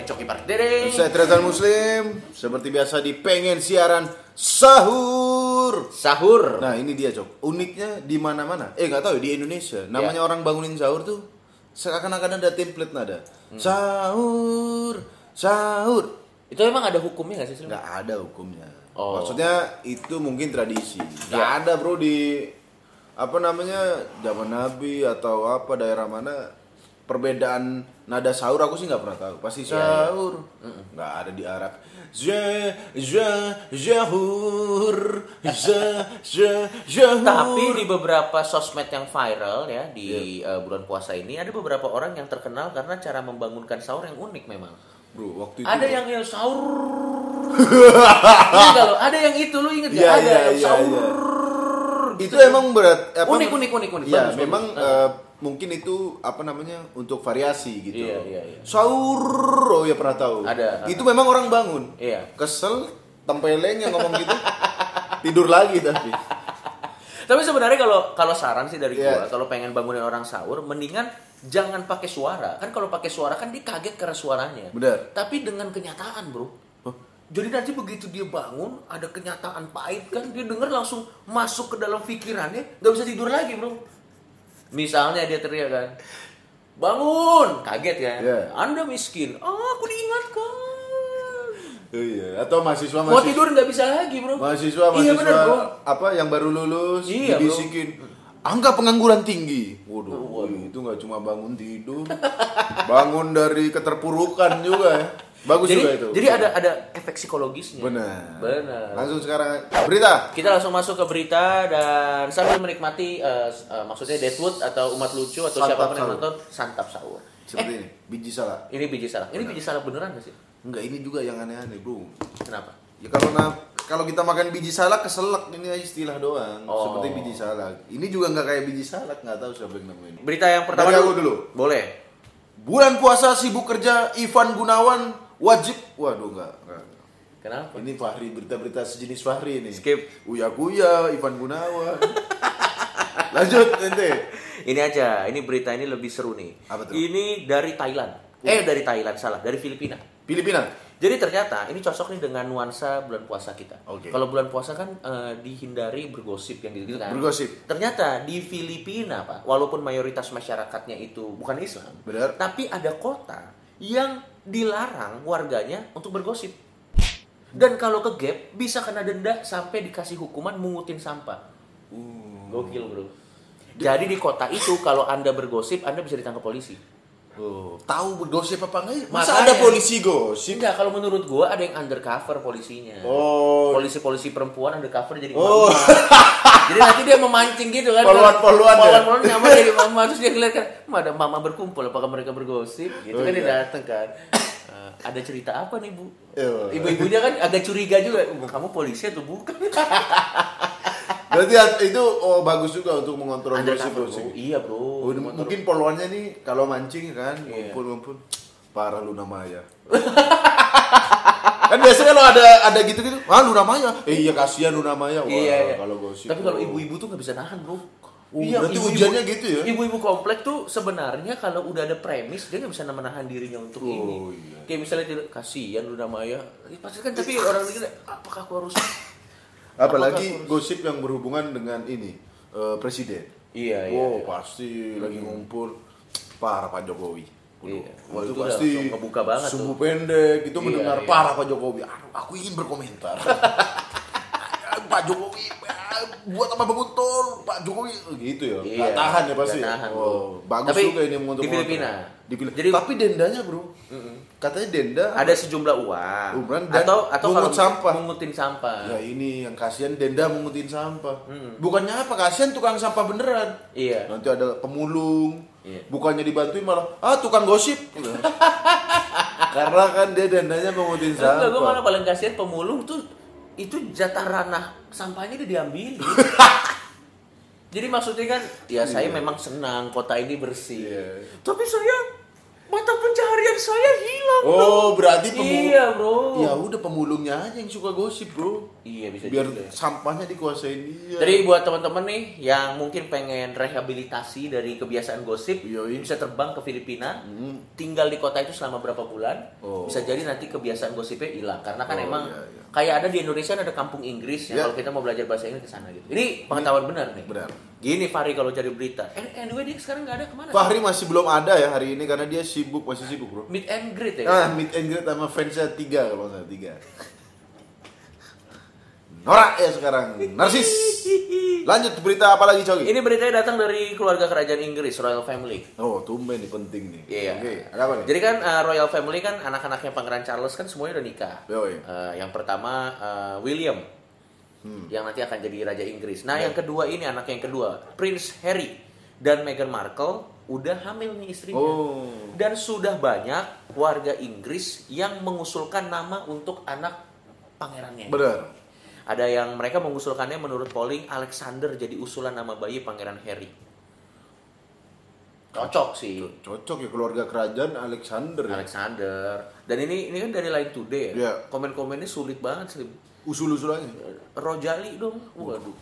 Saya Coki Pardede. Saya Tretan Muslim, seperti biasa di pengen siaran sahur. Sahur. Nah ini dia cok, uniknya di mana-mana. Eh nggak tahu ya, di Indonesia, namanya orang bangunin sahur tuh seakan-akan ada template nada. Sahur, sahur. Itu emang ada hukumnya gak sih? Nggak ada hukumnya. Oh. Maksudnya itu mungkin tradisi. Nggak Ya. ada bro di apa namanya zaman Nabi atau apa daerah mana perbedaan nada sahur aku sih nggak pernah tahu. Pasti Iya, sahur. Nggak ada di Arab. Ja, ja, jahur, ja, ja, jahur. Tapi di beberapa sosmed yang viral ya di eh, bulan puasa ini ada beberapa orang yang terkenal karena cara membangunkan sahur yang unik memang. bro waktu itu Ada yang yang sahur. Iya kalau ada yang itu lu inget Iya, gak? Ada iya, yang iya, sahur. itu emang berat apa Unik, unik, unik, unik. ya Bagus, memang bagus. eh, mungkin itu apa namanya untuk variasi gitu Iya, iya, iya. sahur oh ya pernah tahu Ada. itu memang orang bangun Iya. kesel tempeleng yang ngomong gitu tidur lagi tapi Tapi sebenarnya kalau kalau saran sih dari Iya. gua, kalau pengen bangunin orang sahur, mendingan jangan pakai suara. Kan kalau pakai suara kan dia kaget karena suaranya. Benar. Tapi dengan kenyataan, Bro. Jadi nanti begitu dia bangun, ada kenyataan pahit kan, dia denger langsung masuk ke dalam pikirannya, nggak bisa tidur lagi, Bro. Misalnya dia teriak kan, bangun, kaget kan? Iya. Anda miskin, oh aku diingatkan. Oh, iya atau mahasiswa Mau mahasiswa tidur nggak bisa lagi, Bro. mahasiswa Iya mahasiswa benar, Bro. apa yang baru lulus Iya, bro. dibisikin angka pengangguran tinggi waduh itu nggak cuma bangun tidur bangun dari keterpurukan juga ya bagus jadi, juga itu jadi ada ada efek psikologisnya. benar Benar. langsung sekarang berita Kita langsung masuk ke berita dan sambil menikmati eh, s- eh, maksudnya Deadwood atau umat lucu atau Santap siapa pun yang nonton santap sahur. seperti ini biji salah Ini biji salak. Ini biji salak beneran gak sih? enggak ini juga yang aneh-aneh bro Kenapa? ya kalau kalau kita makan biji salak keselak ini istilah doang Oh. seperti biji salak ini juga nggak kayak biji salak nggak tahu siapa yang nemuin Berita yang pertama Dari aku dulu. Boleh. bulan puasa sibuk kerja Ivan Gunawan wajib waduh enggak, enggak. Kenapa? Ini Fahri, berita-berita sejenis Fahri ini. Skip. Uya Kuya, Ivan Gunawan. Lanjut ente. Ini aja, ini berita ini lebih seru nih. Apa tuh? Ini dari Thailand. Eh dari Thailand salah, dari Filipina. Filipina. Jadi ternyata ini cocok nih dengan nuansa bulan puasa kita. Oke. Kalau bulan puasa kan eh, dihindari bergosip yang gitu-gitu kan. Bergosip. Ternyata di Filipina pak, walaupun mayoritas masyarakatnya itu bukan Islam, Benar. tapi ada kota yang dilarang warganya untuk bergosip. Dan kalau ke gap bisa kena denda sampai dikasih hukuman mungutin sampah. Uh. Gokil bro. Jadi di kota itu kalau anda bergosip anda bisa ditangkap polisi. Oh, tahu bergosip apa enggak? Masa Makanya. ada polisi gosip? Enggak, kalau menurut gua ada yang undercover polisinya. Oh. Polisi-polisi perempuan undercover jadi Oh. jadi nanti dia memancing gitu kan. Poluan-poluan ya? Poluan-poluan nyamar jadi mama terus dia ngeliat kan, "Ma, ada mama berkumpul apakah mereka bergosip?" Gitu Oh, kan dia iya. datang kan. "Eh, ada cerita apa nih, Bu? Iya. Ibu-ibunya kan agak curiga juga, "Kamu polisi atau bukan?" Berarti itu oh bagus juga untuk mengontrol gosip-gosip. Bro. Iya, Bro. Oh, mungkin poluannya nih kalau mancing kan, Iya. ngumpul-ngumpul. Parah Luna Maya. kan biasanya kalau ada ada gitu-gitu, ah Luna Maya. Eh iya kasihan Luna Maya. Wah, Iya, iya. kalau gosip. Tapi kalau oh. ibu-ibu tuh nggak bisa nahan, bro. Oh, berarti ujiannya gitu ya? Ibu-ibu komplek tuh sebenarnya kalau udah ada premis dia nggak bisa menahan dirinya untuk Oh, ini. iya. Kayak misalnya kasihan Luna Maya. Pasti kan tapi orang mikir apakah aku harus Apalagi Apakah gosip yang berhubungan dengan ini eh, presiden. Iya, iya. Wow, iya. pasti lagi ngumpul parah Pak Jokowi. Waduh, Iya. Wah, itu itu pasti ngebuka banget tuh. sumbu pendek itu Iya, mendengar iya. parah Pak Jokowi. Aduh, aku ingin berkomentar. Pak Jokowi eh, buat apa bangun tol Pak Jokowi gitu ya. Iya, Nggak tahan ya pasti. nggak tahan, oh, bagus Tapi juga ini untuk di. Filipina. Di Filipina. Jadi- Tapi dendanya, Bro. Katanya denda ada sejumlah uang Uang dan atau atau mungut sampah. mengutin sampah. Ya ini yang kasihan denda mengutin sampah. Bukannya apa kasihan tukang sampah beneran. Iya. Nanti ada pemulung. Iya. Bukannya dibantuin malah ah tukang gosip. Karena kan dia dendanya mengutin Enggak, gue sampah. malah paling kasihan pemulung tuh itu jatah ranah sampahnya dia diambil. Jadi maksudnya kan, ya saya memang senang kota ini bersih. Iya. Tapi saya mata pencaharian saya hilang. bro. Oh, berarti pemulung. Iya, bro. Ya udah pemulungnya aja yang suka gosip, Bro. Iya bisa Biar juga. sampahnya dikuasain dia. Jadi buat teman-teman nih yang mungkin pengen rehabilitasi dari kebiasaan gosip, Yoi. bisa terbang ke Filipina, tinggal di kota itu selama berapa bulan, Oh. bisa jadi nanti kebiasaan gosipnya hilang. Karena kan Oh, emang iya, iya. Kayak ada di Indonesia ada kampung Inggris Ya. kalau kita mau belajar bahasa Inggris ke sana gitu. Ini pengetahuan benar nih. Benar. Gini Fahri kalau cari berita. Eh, anyway dia sekarang nggak ada ke mana? Fahri masih belum ada ya hari ini karena dia sibuk, masih sibuk, Bro. Meet and greet ya. Ah, meet and greet sama fansnya tiga kalau nggak salah tiga. Norak ya sekarang, narsis. Lanjut berita apa lagi Cogi? Ini beritanya datang dari keluarga kerajaan Inggris, Royal Family. Oh, tumben nih penting nih. Iya. Oke, ada apa nih? Jadi kan uh, Royal Family kan anak-anaknya Pangeran Charles kan semuanya udah nikah. Yoi. Uh, yang pertama uh, William, Hmm. yang nanti akan jadi Raja Inggris. Nah yang kedua ini anak yang kedua Prince Harry dan Meghan Markle udah hamil nih istrinya. Oh. Dan sudah banyak warga Inggris yang mengusulkan nama untuk anak pangerannya. Benar. Ada yang mereka mengusulkannya menurut polling Alexander jadi usulan nama bayi Pangeran Harry. Cocok sih. Cocok ya keluarga kerajaan Alexander ya. Alexander. Dan ini ini kan dari Line Today ya. Iya. Komen-komennya sulit banget sih. Usul-usulannya. Rojali dong. Waduh.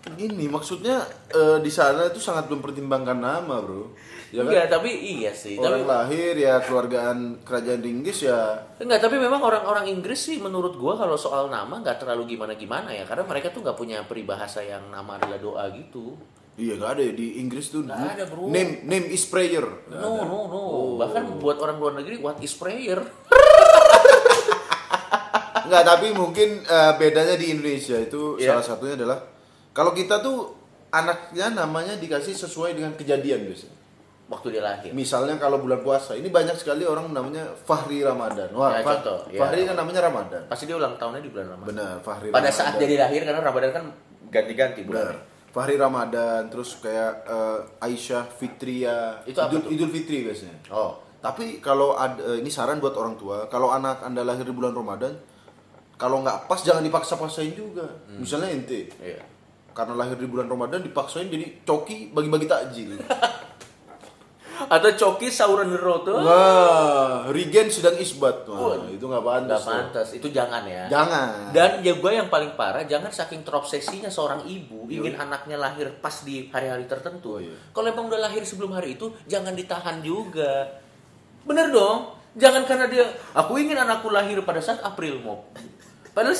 Gini maksudnya eh, di sana itu sangat mempertimbangkan nama, Bro. Ya kan? Enggak, tapi iya sih. Orang Tapi lahir ya keluargaan kerajaan Inggris ya enggak, tapi memang orang-orang Inggris sih menurut gua kalau soal nama nggak terlalu gimana-gimana ya. Karena mereka tuh nggak punya peribahasa yang nama adalah doa gitu. Iya gak ada ya di Inggris tuh. Nggak ada, bro. Name name is prayer. Nggak No, ada. no, no. Bahkan buat orang luar negeri what is prayer? Enggak, tapi mungkin eh, bedanya di Indonesia itu Iya. salah satunya adalah kalau kita tuh anaknya namanya dikasih sesuai dengan kejadian biasanya. Waktu dia lahir. Misalnya kalau bulan puasa, ini banyak sekali orang namanya Fahri Ramadan. Wah, Ya, Fah- contoh, ya. Fahri kan namanya Ramadan. Pasti dia ulang tahunnya di bulan Ramadan. Benar, Fahri Pada Ramadan. saat jadi lahir karena Ramadan kan ganti-ganti Benar. bulan. Fahri Ramadan, terus kayak eh, Aisyah Fitria, Itu Idul, tuh? Idul Fitri biasanya. Oh, Tapi kalau ada, eh, ini saran buat orang tua, kalau anak anda lahir di bulan Ramadan, kalau nggak pas jangan dipaksa-paksain juga. Hmm. Misalnya ente, iya. Karena lahir di bulan Ramadan dipaksain jadi coki bagi-bagi takjil. Atau coki sauran tuh. Wah, Regen sedang isbat. Wah, itu nggak pantas. Nggak pantas, itu jangan ya. Jangan. Dan ya gue yang paling parah, jangan saking terobsesinya seorang ibu ingin anaknya lahir pas di hari-hari tertentu. Oh, iya. Kalau emang udah lahir sebelum hari itu, jangan ditahan juga. Bener dong? Jangan karena dia, aku ingin anakku lahir pada saat April mau. Padahal,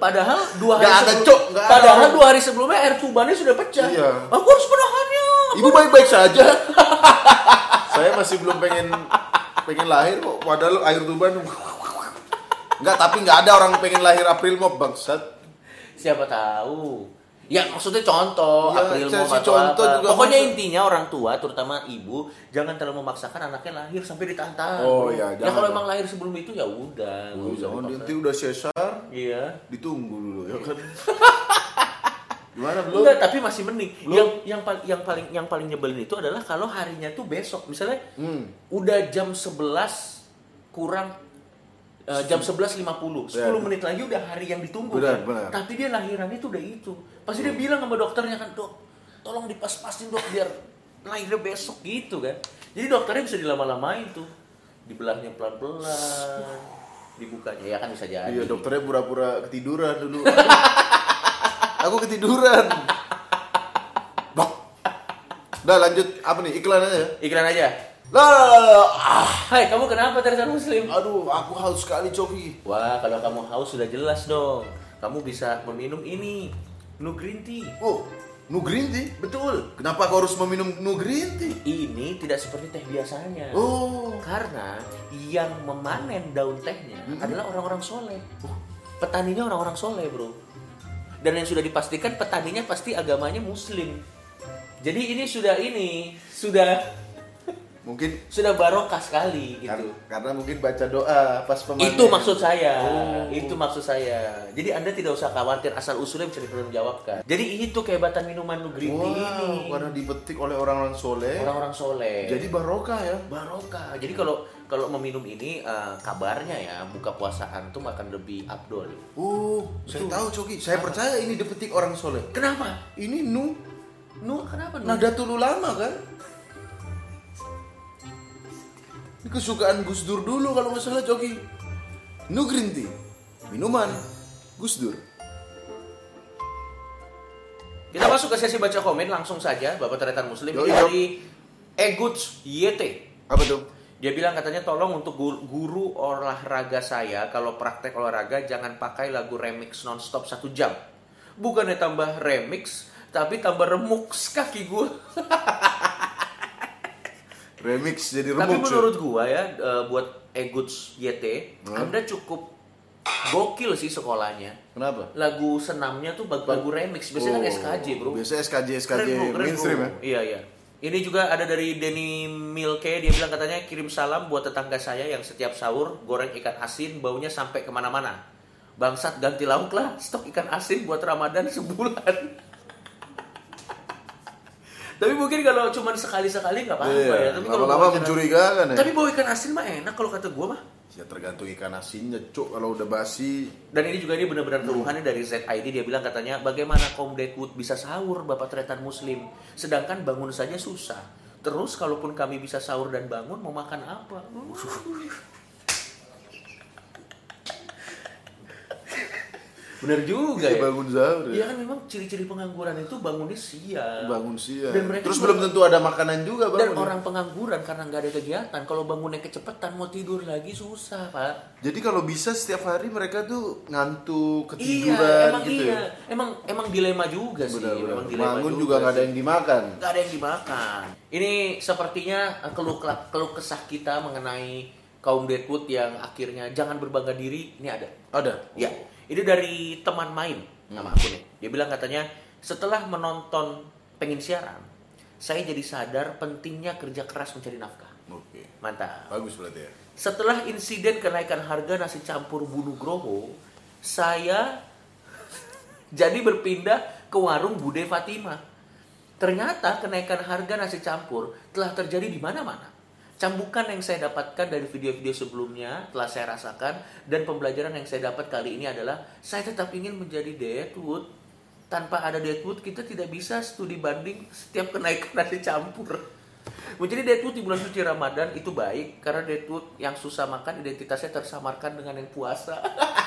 padahal dua hari Nggak ada, Cok. Ada. padahal dua hari sebelumnya air tubannya sudah pecah. Iya. Aku harus menahannya. Ibu baik-baik saja. Saya masih belum pengen pengen lahir kok. Padahal air tuban. Enggak, tapi nggak ada orang pengen lahir April mau bangsat. Siapa tahu. Ya maksudnya contoh, Ya, April mau atau contoh apa. juga Pokoknya maksud- intinya orang tua, terutama ibu, jangan terlalu memaksakan anaknya lahir sampai ditahan. Oh, iya, Ya kalau emang lahir sebelum itu ya udah. Oh, jangan nanti udah sesar, Iya. ditunggu dulu ya kan. Gimana belum? Enggak, tapi masih mending. Belum. Yang yang paling yang paling yang paling nyebelin itu adalah kalau harinya tuh besok. Misalnya Hmm. udah jam 11 kurang eh, jam 11.50 10 Ya. menit lagi udah hari yang ditunggu Benar, kan? benar. tapi dia lahirannya itu udah itu pasti dia bilang sama dokternya kan dok tolong dipas-pasin dok biar lahirnya besok gitu kan jadi dokternya bisa dilama-lamain tuh dibelahnya pelan-pelan dibukanya ya kan bisa jadi Iya, dokternya pura-pura ketiduran dulu. Aku ketiduran. Bok. Udah lanjut apa nih iklan aja. iklan aja Lah. Ah, Hai kamu kenapa Teresa Muslim aduh, aku haus sekali coki. wah kalau kamu haus sudah jelas dong kamu bisa meminum ini nu green tea Oh, nu green tea? betul Kenapa kau harus meminum nu green tea? ini tidak seperti teh biasanya Oh, Karena yang memanen daun tehnya adalah orang-orang soleh. Petaninya orang-orang soleh, bro. Dan yang sudah dipastikan petaninya pasti agamanya muslim. Jadi ini sudah ini sudah mungkin sudah barokah sekali gitu. kar- karena mungkin baca doa pas pemanen. Itu maksud saya. Oh. Itu maksud saya. Jadi Anda tidak usah khawatir asal usulnya bisa dipertanggungjawabkan. Jadi itu kehebatan minuman tea Wow, ini. karena dipetik oleh orang-orang soleh. Orang-orang soleh. Jadi barokah ya. barokah. Jadi kalau kalau meminum ini eh, kabarnya ya buka puasa antum akan lebih abdol. Oh, saya tahu coki. Saya percaya ini dipetik orang soleh. Kenapa? Ini nu Nu kenapa nu? Nahdlatul Ulama kan? Ini kesukaan Gus Dur dulu kalau nggak salah Coki. No green tea. Minuman Gus Dur. Kita masuk ke sesi baca komen langsung saja Bapak Teretan Muslim Yo, dari Eguts YT. Apa tuh? Dia bilang katanya tolong untuk gu- guru olahraga saya kalau praktek olahraga jangan pakai lagu remix nonstop satu jam. Bukannya tambah remix, tapi tambah remuk kaki gue. Remix jadi Tapi remuk. menurut gua ya eh, buat Eguts YT, Anda cukup gokil sih sekolahnya. Kenapa? Lagu senamnya tuh bag- lagu remix, biasanya kan Oh, SKJ, Bro. Biasa SKJ SKJ Keren, bro, keren, mainstream bro. ya. Iya, iya. Ini juga ada dari Denny Milke, dia bilang katanya kirim salam buat tetangga saya yang setiap sahur goreng ikan asin baunya sampai ke mana-mana. Bangsat ganti lauk lah, stok ikan asin buat Ramadan sebulan. Tapi mungkin kalau cuma sekali-sekali nggak apa-apa Iya, ya. Tapi kalau ikan- mencurigakan ya. Tapi bawa ikan asin mah enak kalau kata gua mah. Ya tergantung ikan asinnya, cuk. Kalau udah basi, Dan ini juga ini benar-benar keluhannya dari ZID dia bilang katanya bagaimana kaum Deadwood bisa sahur Bapak Tretan Muslim sedangkan bangun saja susah. Terus kalaupun kami bisa sahur dan bangun mau makan apa? Bener juga ya. bangun sahur Iya ya. kan memang ciri-ciri pengangguran itu bangunnya siang. Bangun siang. Dan mereka Terus belum tentu ada makanan juga Dan bangun. ya. orang pengangguran karena nggak ada kegiatan, kalau bangunnya kecepatan mau tidur lagi susah pak. Jadi kalau bisa setiap hari mereka tuh ngantuk, Iya, ketiduran emang gitu iya. ya. Emang emang dilema juga sih. Benar, benar. Emang dilema Bangun juga nggak ada yang dimakan. nggak ada yang dimakan. Ini sepertinya keluh keluh kesah kita mengenai kaum Deadwood yang akhirnya jangan berbangga diri. Ini ada. Ada. Ya, ini dari teman main nama akunnya. Dia bilang katanya setelah menonton pengen siaran, saya jadi sadar pentingnya kerja keras mencari nafkah. Oke. Mantap. Bagus berarti ya. Setelah insiden kenaikan harga nasi campur Bunu Groho, saya jadi berpindah ke warung Bude Fatima. Ternyata kenaikan harga nasi campur telah terjadi di mana-mana. Cambukan yang saya dapatkan dari video-video sebelumnya telah saya rasakan dan pembelajaran yang saya dapat kali ini adalah saya tetap ingin menjadi Deadwood. Tanpa ada Deadwood kita tidak bisa studi banding setiap kenaikan nasi campur. Menjadi Deadwood di bulan suci Ramadan itu baik karena Deadwood yang susah makan identitasnya tersamarkan dengan yang puasa.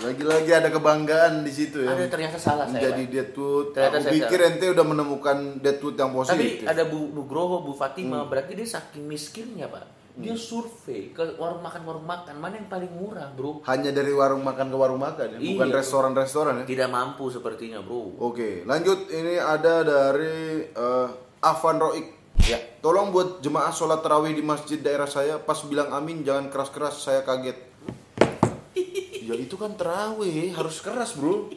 Lagi-lagi ada kebanggaan di situ ya. Ada ternyata salah saya. Pak. Deadwood. Ternyata Aku saya pikir ente udah menemukan Deadwood yang Tapi positif. ada Bu Nugroho, Bu Fatima, berarti dia saking miskinnya, Pak. Dia survei ke warung makan warung makan mana yang paling murah, Bro. Hanya dari warung makan ke warung makan ya, bukan Iya. restoran-restoran ya. Tidak mampu sepertinya, Bro. Oke, lanjut ini ada dari eh, Afan Roik. Ya. Tolong buat jemaah sholat tarawih di masjid daerah saya pas bilang amin jangan keras-keras saya kaget. Ya itu kan tarawih harus keras bro.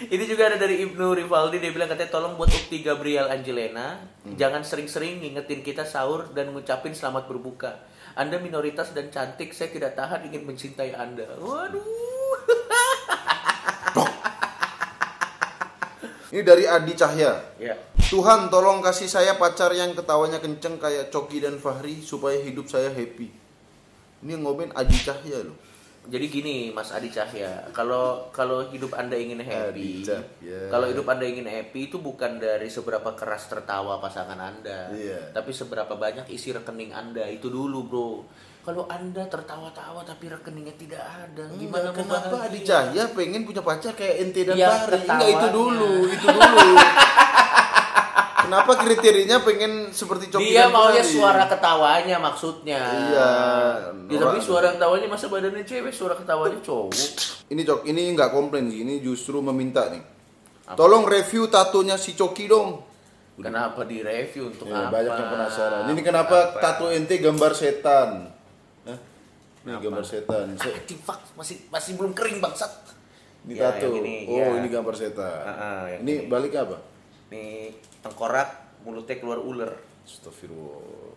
Ini juga ada dari Ibnu Rivaldi dia bilang katanya tolong buat Ukti Gabriel Angelena jangan sering-sering ngingetin kita sahur dan ngucapin selamat berbuka. Anda minoritas dan cantik, saya tidak tahan ingin mencintai Anda. Waduh. Ini dari Adi Cahya. Ya. Tuhan tolong kasih saya pacar yang ketawanya kenceng kayak Coki dan Fahri supaya hidup saya happy. Ini yang ngomen Adi Cahya loh. Jadi gini, Mas Adi Cahya, kalau kalau hidup anda ingin happy, kalau hidup anda ingin happy itu bukan dari seberapa keras tertawa pasangan anda, Iya. tapi seberapa banyak isi rekening anda itu dulu, bro. Kalau anda tertawa-tawa tapi rekeningnya tidak ada, gimana Enggak, kenapa? Adi Cahya pengen punya pacar kayak ente dan Ya, Fahri? Enggak itu dulu, itu dulu. Kenapa kriterianya pengen seperti Coki Dia maunya Fahri? suara ketawanya maksudnya. Iya. Ya, tapi suara ketawanya masa badannya cewek, suara ketawanya cowok. Ini Cok, ini nggak komplain sih, ini justru meminta nih. Tolong review tatonya si Coki dong. Kenapa direview untuk Ya, apa? banyak yang penasaran. Ini kenapa Apa? tato ente gambar setan? Hah? Ini gambar setan. Se- Ah, tifak, masih masih belum kering bangsat. Ini Ya, tato. ini, oh, ya. ini gambar setan. Ah, yang ini, ini. balik apa? Nih tengkorak, mulutnya keluar ular. Astagfirullah.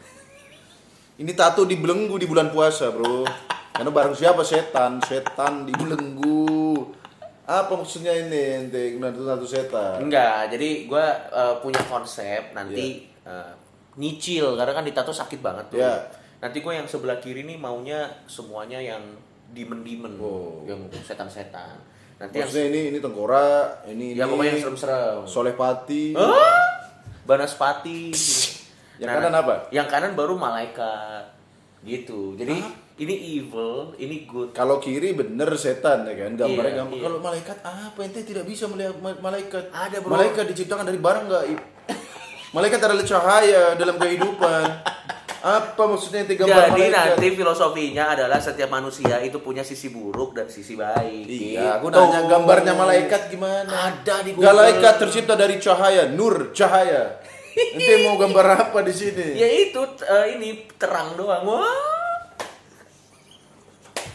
Ini tato dibelenggu di bulan puasa, Bro. Karena bareng siapa setan? Setan dibelenggu. Apa maksudnya ini ente tato tato setan? Enggak, jadi gua eh, punya konsep nanti Iya. eh, nyicil karena kan ditato sakit banget tuh. Ya. Nanti gue yang sebelah kiri nih maunya semuanya yang demon-demon, Oh. yang setan-setan. Nanti yang Maksudnya ini ini tengkorak, ini ya ini pokoknya yang serem-serem. Soleh Pati. Hah? Banaspati. gitu. Yang kanan apa? Yang kanan baru malaikat. Gitu. Jadi ini evil, ini good. Kalau kiri bener setan ya kan, gambarnya Iya, gampang. iya. Kalau malaikat apa? Ente tidak bisa melihat ma- malaikat. Ada, bro. Malaikat diciptakan dari barang gaib. malaikat adalah cahaya dalam kehidupan. Apa maksudnya ente gambar Jadi malaikat? nanti filosofinya adalah setiap manusia itu punya sisi buruk dan sisi baik. Iya, aku Gitu. nanya gambarnya malaikat gimana? Ada di Google. Malaikat tercipta dari cahaya, nur cahaya. Ente mau gambar apa di sini? Ya itu eh, ini terang doang. Wah.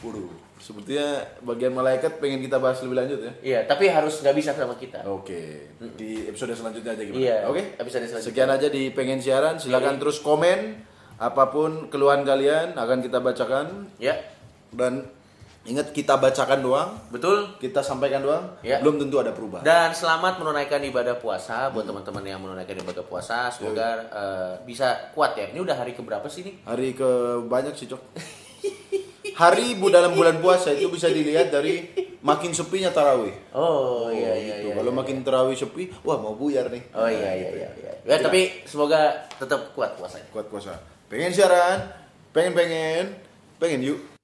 Waduh, sepertinya bagian malaikat pengen kita bahas lebih lanjut ya. Iya, tapi harus nggak bisa sama kita. Oke, di episode selanjutnya aja gimana? Iya. Oke. Episode selanjutnya. Sekian aja di pengen siaran. Silakan terus komen apa pun keluhan kalian akan kita bacakan Ya, dan ingat kita bacakan doang, betul. kita sampaikan doang. Ya. Belum tentu ada perubahan. Dan selamat menunaikan ibadah puasa buat teman-teman yang menunaikan ibadah puasa. Semoga eh, bisa kuat ya. Ini udah hari keberapa sih nih? Hari ke banyak sih, Cok. Hari bu dalam bulan puasa itu bisa dilihat dari makin sepinya tarawih. Oh, iya iya gitu. iya. Kalau makin tarawih sepi, wah mau buyar nih. Oh iya iya iya. iya. Ya, tapi semoga tetap kuat puasanya. Kuat puasa. Pengen siaran, pengen pengen, pengen yuk.